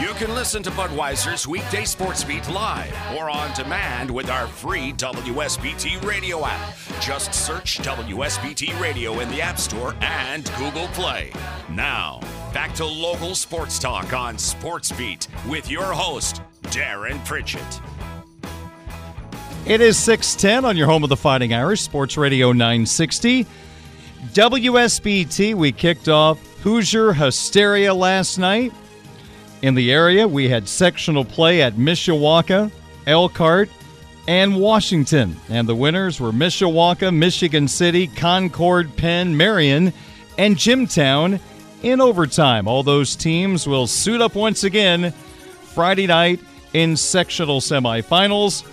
You can listen to Budweiser's weekday sports beat live or on demand with our free WSBT radio app. Just search WSBT Radio in the App Store and Google Play. Now, back to local sports talk on Sports Beat with your host, Darren Pritchett. It is 610 on your home of the Fighting Irish, Sports Radio 960. WSBT, we kicked off Hoosier Hysteria last night. In the area, we had sectional play at Mishawaka, Elkhart, and Washington. And the winners were Mishawaka, Michigan City, Concord, Penn, Marian, and Jimtown in overtime. All those teams will suit up once again Friday night in sectional semifinals.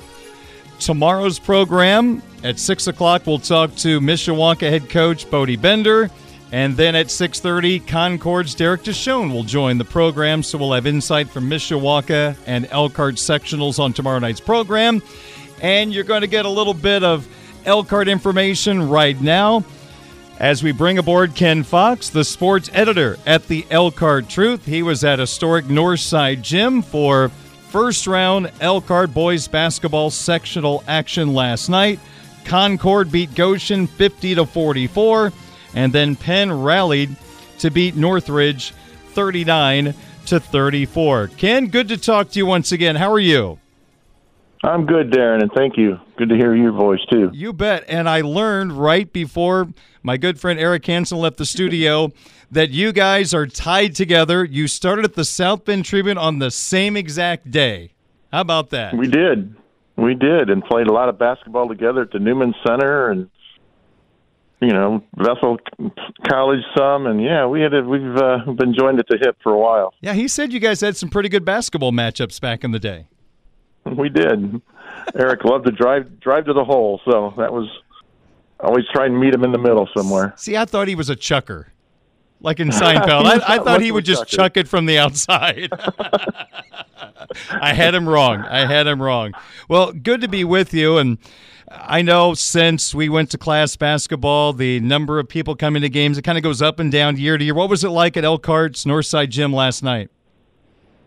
Tomorrow's program at 6 o'clock, we'll talk to Mishawaka head coach Bodie Bender. And then at 6:30, Concord's Derek Deshawn will join the program, so we'll have insight from Mishawaka and Elkhart sectionals on tomorrow night's program. And you're going to get a little bit of Elkhart information right now as we bring aboard Ken Fox, the sports editor at the Elkhart Truth. He was at historic Northside Gym for first round Elkhart boys basketball sectional action last night. Concord beat Goshen 50 to 44 and then Penn rallied to beat Northridge 39 to 34. Ken, good to talk to you once again. How are you? I'm good, Darren, and thank you. Good to hear your voice too. You bet. And I learned right before my good friend Eric Hansen left the studio that you guys are tied together. You started at the South Bend Tribune on the same exact day. How about that? We did. We did, and played a lot of basketball together at the Newman Center, and you know Bethel College some, and yeah, we had a, we've uh, been joined at the hip for a while. Yeah, he said you guys had some pretty good basketball matchups back in the day. We did. Eric loved to drive drive to the hole, so that was always trying to meet him in the middle somewhere. See, I thought he was a chucker, like in Seinfeld. I, I thought he would just chuck it from the outside. I had him wrong. I had him wrong. Well, good to be with you, and I know since we went to class basketball, the number of people coming to games it kind of goes up and down year to year. What was it like at Elkhart's Northside Gym last night?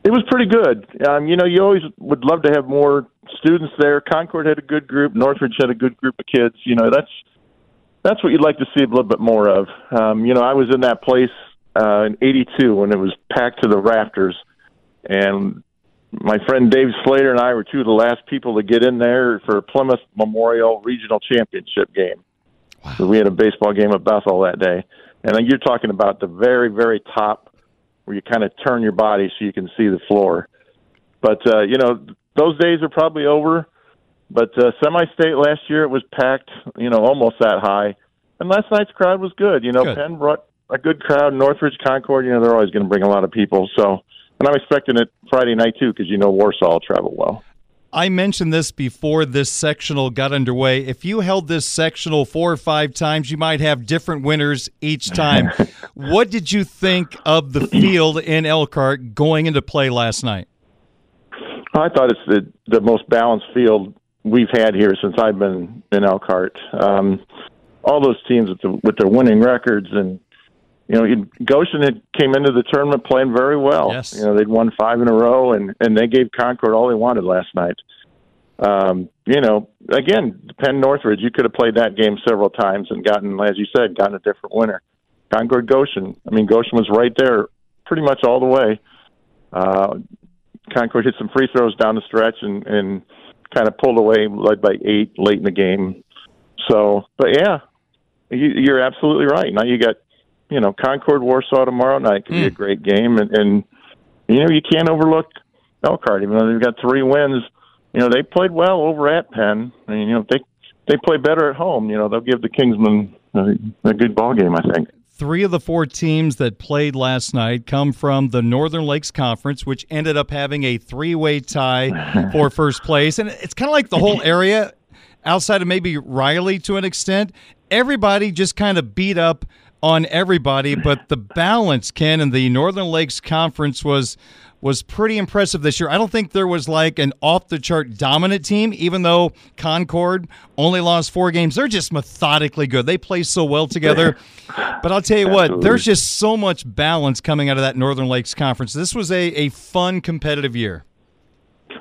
It was pretty good. Um, you know, you always would love to have more students there. Concord had a good group. Northridge had a good group of kids. You know, that's that's what you'd like to see a little bit more of. Um, you know, I was in that place uh, in '82 when it was packed to the rafters, and my friend Dave Slater and I were two of the last people to get in there for Plymouth Memorial Regional Championship game. Wow. So we had a baseball game at Bethel that day, and then you're talking about the very, very top where you kind of turn your body so you can see the floor. But uh, you know, those days are probably over. But uh, semi-state last year it was packed, you know, almost that high. And last night's crowd was good. You know, Good. Penn brought a good crowd. Northridge, Concord, you know, they're always going to bring a lot of people. So, and I'm expecting it Friday night too, because you know Warsaw will travel well. I mentioned this before this sectional got underway. If you held this sectional four or five times, you might have different winners each time. what did you think of the field in Elkhart going into play last night? I thought it's the the most balanced field we've had here since I've been in Elkhart. Um, all those teams with the, with their winning records, and you know, Goshen had came into the tournament playing very well. Yes. You know, they'd won five in a row, and and they gave Concord all they wanted last night. Um, you know, again, Penn Northridge, you could have played that game several times and gotten, as you said, gotten a different winner. Concord Goshen, I mean, Goshen was right there pretty much all the way. Uh, Concord hit some free throws down the stretch and, and kind of pulled away, led by eight late in the game. So, but yeah, you, you're absolutely right. Now you got, you know, Concord Warsaw tomorrow night could be a Mm. great game, and, and you know you can't overlook Elkhart. Even though they've got three wins, you know they played well over at Penn. I mean, you know if they they play better at home. You know they'll give the Kingsmen a, a good ball game. I think. Three of the four teams that played last night come from the Northern Lakes Conference, which ended up having a three way tie for first place. And it's kind of like the whole area, outside of maybe Riley to an extent, everybody just kind of beat up on everybody. But the balance, Ken, in the Northern Lakes Conference was was pretty impressive this year. I don't think there was like an off the chart dominant team, even though Concord only lost four games. They're just methodically good. They play so well together. but I'll tell you what, there's just so much balance coming out of that Northern Lakes Conference. This was a, a fun, competitive year.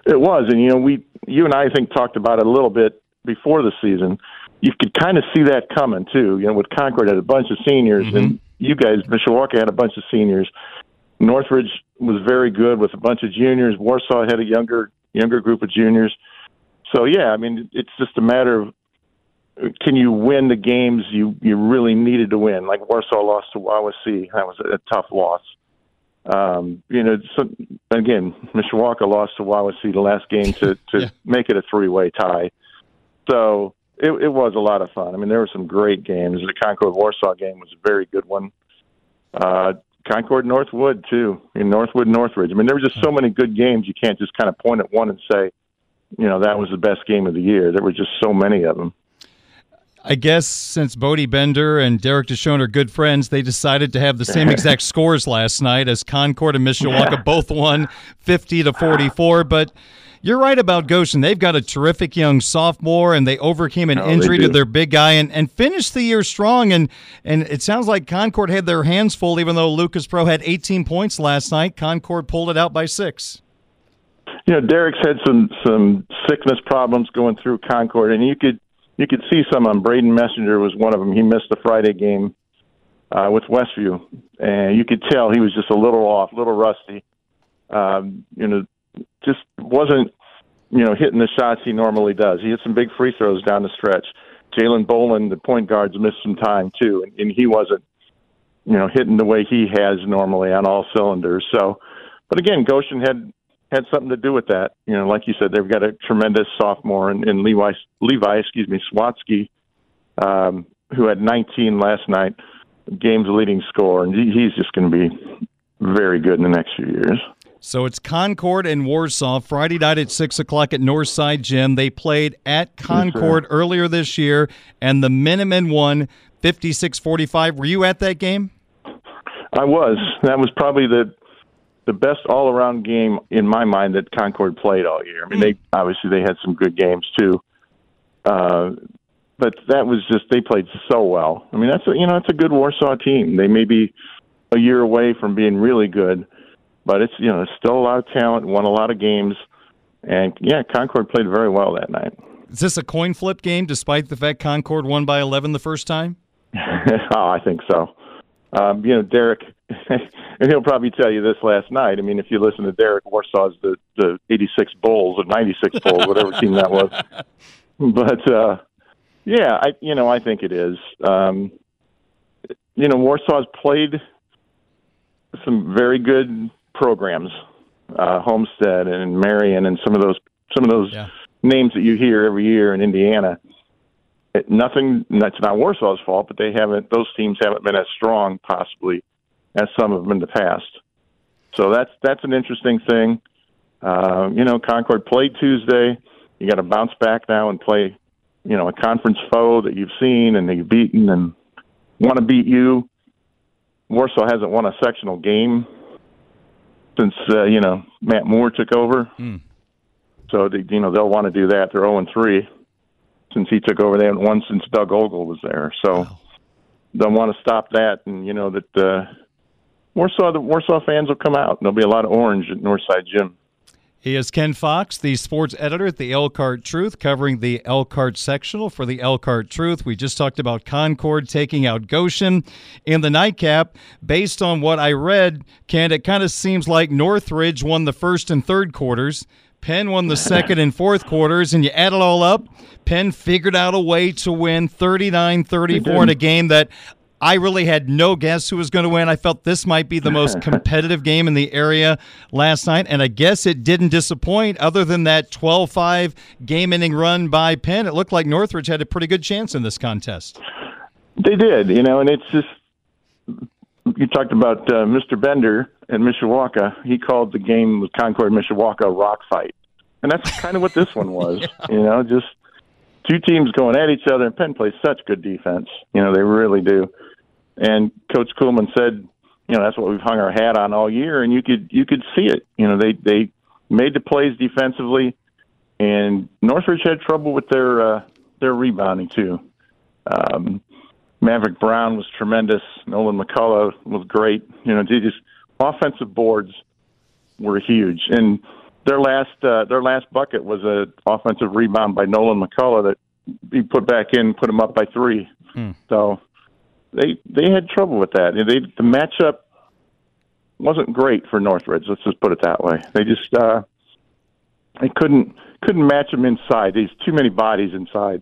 It was, and you know, we, you and I, I think talked about it a little bit before the season. You could kind of see that coming too. You know, with Concord had a bunch of seniors, mm-hmm. and you guys, Mishawaka had a bunch of seniors. Northridge was very good with a bunch of juniors. Warsaw had a younger younger group of juniors. So yeah, I mean, it's just a matter of can you win the games you you really needed to win? Like Warsaw lost to Wawasee, that was a, a tough loss. Um, you know, so, again, Mishawaka lost to Wawasee the last game to to yeah. make it a three way tie. So it, it was a lot of fun. I mean, there were some great games. The Concord Warsaw game was a very good one. Uh, Concord Northwood too, in Northwood Northridge. I mean, there were just so many good games. You can't just kind of point at one and say, you know, that was the best game of the year. There were just so many of them. I guess since Bodie Bender and Derek Deshawn are good friends, they decided to have the same exact scores last night as Concord and Mishawaka both won 50 to 44. But you're right about Goshen. They've got a terrific young sophomore, and they overcame an oh, injury to their big guy and, and finished the year strong. And and it sounds like Concord had their hands full, even though Lucas Pro had 18 points last night. Concord pulled it out by six. You know, Derek's had some some sickness problems going through Concord, and you could you could see some on Braden Messenger was one of them. He missed the Friday game uh, with Westview, and you could tell he was just a little off, a little rusty. Um, you know, just wasn't, you know, hitting the shots he normally does. He hit some big free throws down the stretch. Jalen Boland, the point guards, missed some time too, and, and he wasn't, you know, hitting the way he has normally on all cylinders. So, but again, Goshen had had something to do with that. You know, like you said, they've got a tremendous sophomore in, in Levi, Levi, excuse me, Swatsky, um, who had 19 last night, game's leading scorer, and he, he's just going to be very good in the next few years. So it's Concord and Warsaw Friday night at six o'clock at Northside Gym. They played at Concord yes, earlier this year, and the Minutemen won 56-45. Were you at that game? I was. That was probably the the best all around game in my mind that Concord played all year. I mean, they obviously they had some good games too, uh, but that was just they played so well. I mean, that's a, you know that's a good Warsaw team. They may be a year away from being really good but it's you know still a lot of talent, won a lot of games, and yeah, Concord played very well that night. Is this a coin flip game, despite the fact Concord won by eleven the first time? oh, I think so. Um, you know, Derek, and he'll probably tell you this last night. I mean, if you listen to Derek, Warsaw's the the '86 Bulls or '96 Bulls, whatever team that was. But uh, yeah, I you know I think it is. Um, you know, Warsaw's played some very good programs, uh, Homestead and Marion, and some of those some of those yeah. names that you hear every year in Indiana. It, nothing. That's not Warsaw's fault, but they haven't. Those teams haven't been as strong, possibly, as some of them in the past. So that's that's an interesting thing. Uh, you know, Concord played Tuesday. You got to bounce back now and play, you know, a conference foe that you've seen and they've beaten and want to beat you. Warsaw hasn't won a sectional game since uh, you know Matt Moore took over. Mm. So they, you know they'll want to do that. They're zero and three since he took over. They haven't won since Doug Ogle was there. So wow. they'll want to stop that, and you know that uh, Warsaw the Warsaw fans will come out. There'll be a lot of orange at Northside Gym. He is Ken Fox, the sports editor at the Elkhart Truth, covering the Elkhart sectional for the Elkhart Truth. We just talked about Concord taking out Goshen in the nightcap. Based on what I read, Ken, it kind of seems like Northridge won the first and third quarters. Penn won the second and fourth quarters, and you add it all up, Penn figured out a way to win 39 34 in a game that I really had no guess who was going to win. I felt this might be the most competitive game in the area last night, and I guess it didn't disappoint. Other than that 12 5 game ending run by Penn, it looked like Northridge had a pretty good chance in this contest. They did, you know, and it's just you talked about uh, Mr. Bender and Mishawaka. He called the game with Concord Mishawaka a rock fight, and that's kind of what this one was. yeah. You know, just two teams going at each other, and Penn plays such good defense. You know, they really do. And Coach Kuhlman said, you know that's what we've hung our hat on all year, and you could you could see it. You know they they made the plays defensively, and Northridge had trouble with their uh, their rebounding too. Um, Maverick Brown was tremendous. Nolan McCullough was great. You know, they just offensive boards were huge, and their last uh, their last bucket was a offensive rebound by Nolan McCullough that he put back in, put him up by three. Hmm. So they they had trouble with that. They the matchup wasn't great for Northridge. Let's just put it that way. They just uh, they couldn't couldn't match them inside. There's too many bodies inside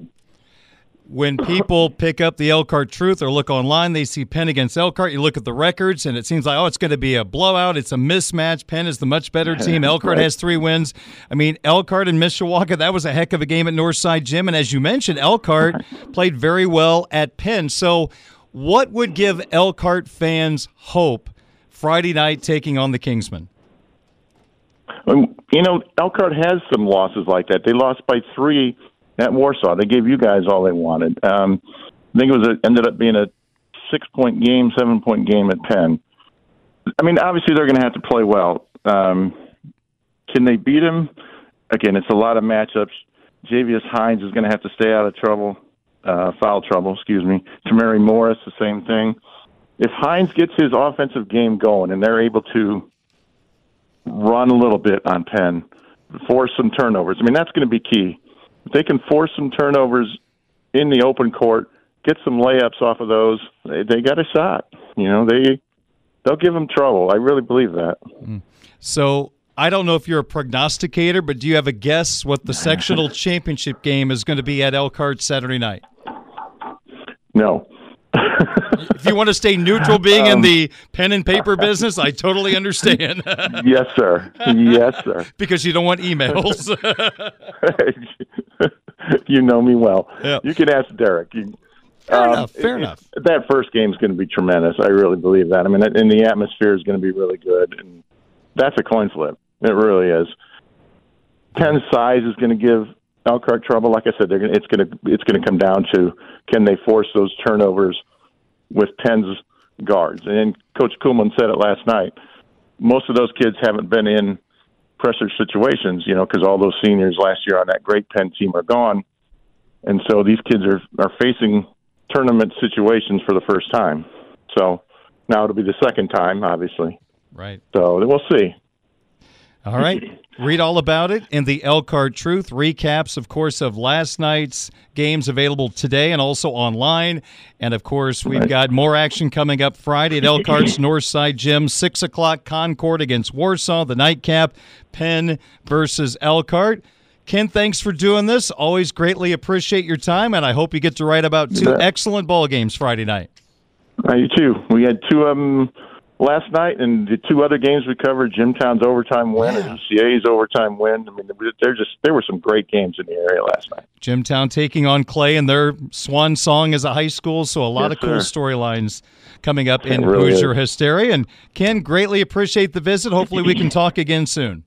when people pick up the Elkhart Truth or look online, they see Penn against Elkhart. You look at the records, and it seems like, oh, it's going to be a blowout. It's a mismatch. Penn is the much better team. Elkhart right. has three wins. I mean, Elkhart and Mishawaka, that was a heck of a game at Northside Gym. And as you mentioned, Elkhart played very well at Penn. So, what would give Elkhart fans hope Friday night taking on the Kingsmen? Um, you know, Elkhart has some losses like that. They lost by three at Warsaw. They gave you guys all they wanted. Um, I think it was a, ended up being a six point game, seven point game at Penn. I mean, obviously they're going to have to play well. Um, can they beat him? Again, it's a lot of matchups. Javius Hines is going to have to stay out of trouble, uh, foul trouble, excuse me. Tamari Morris, the same thing. If Hines gets his offensive game going and they're able to run a little bit on Penn, force some turnovers, I mean, that's going to be key if they can force some turnovers in the open court, get some layups off of those, they, they got a shot. You know, they they'll give them trouble. I really believe that. Mm. So I don't know if you're a prognosticator, but do you have a guess what the sectional championship game is going to be at Elkhart Saturday night? No. if you want to stay neutral being um, in the pen and paper business, I totally understand. yes, sir. Yes, sir. because you don't want emails. you know me well. Yep. You can ask Derek. You, fair um, enough. Fair it, enough. It, that first game is going to be tremendous. I really believe that. I mean, and the atmosphere is going to be really good, and that's a coin flip. It really is. Penn's size is going to give Elkhart trouble. Like I said, they're gonna, it's going to it's going to come down to can they force those turnovers with Penn's guards. And Coach Kuhlman said it last night. Most of those kids haven't been in pressure situations, you know, because all those seniors last year on that great Penn team are gone, and so these kids are are facing tournament situations for the first time. So now it'll be the second time, obviously. Right. So we'll see. All right. Read all about it in the Elkhart Truth. Recaps, of course, of last night's games available today and also online. And of course, we've got more action coming up Friday at Elkhart's Northside Gym, 6 o'clock Concord against Warsaw, the nightcap, Penn versus Elkhart. Ken, thanks for doing this. Always greatly appreciate your time, and I hope you get to write about two excellent ball games Friday night. Uh, you too. We had two of them last night, and the two other games we covered, Jimtown's overtime win yeah. and ECA's overtime win. I mean, they're just there were some great games in the area last night. Jimtown taking on Clay and their swan song as a high school, so a lot yes, of cool storylines coming up in really Hoosier is. Hysteria. And Ken, greatly appreciate the visit. Hopefully, we can talk again soon.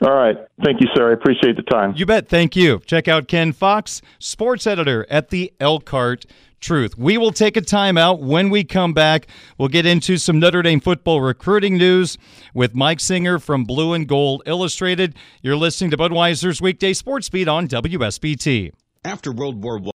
All right. Thank you, sir. I appreciate the time. You bet. Thank you. Check out Ken Fox, sports editor at the Elkhart Truth. We will take a timeout. When we come back, we'll get into some Notre Dame football recruiting news with Mike Singer from Blue and Gold Illustrated. You're listening to Budweiser's Weekday Sports Beat on WSBT. After World War I,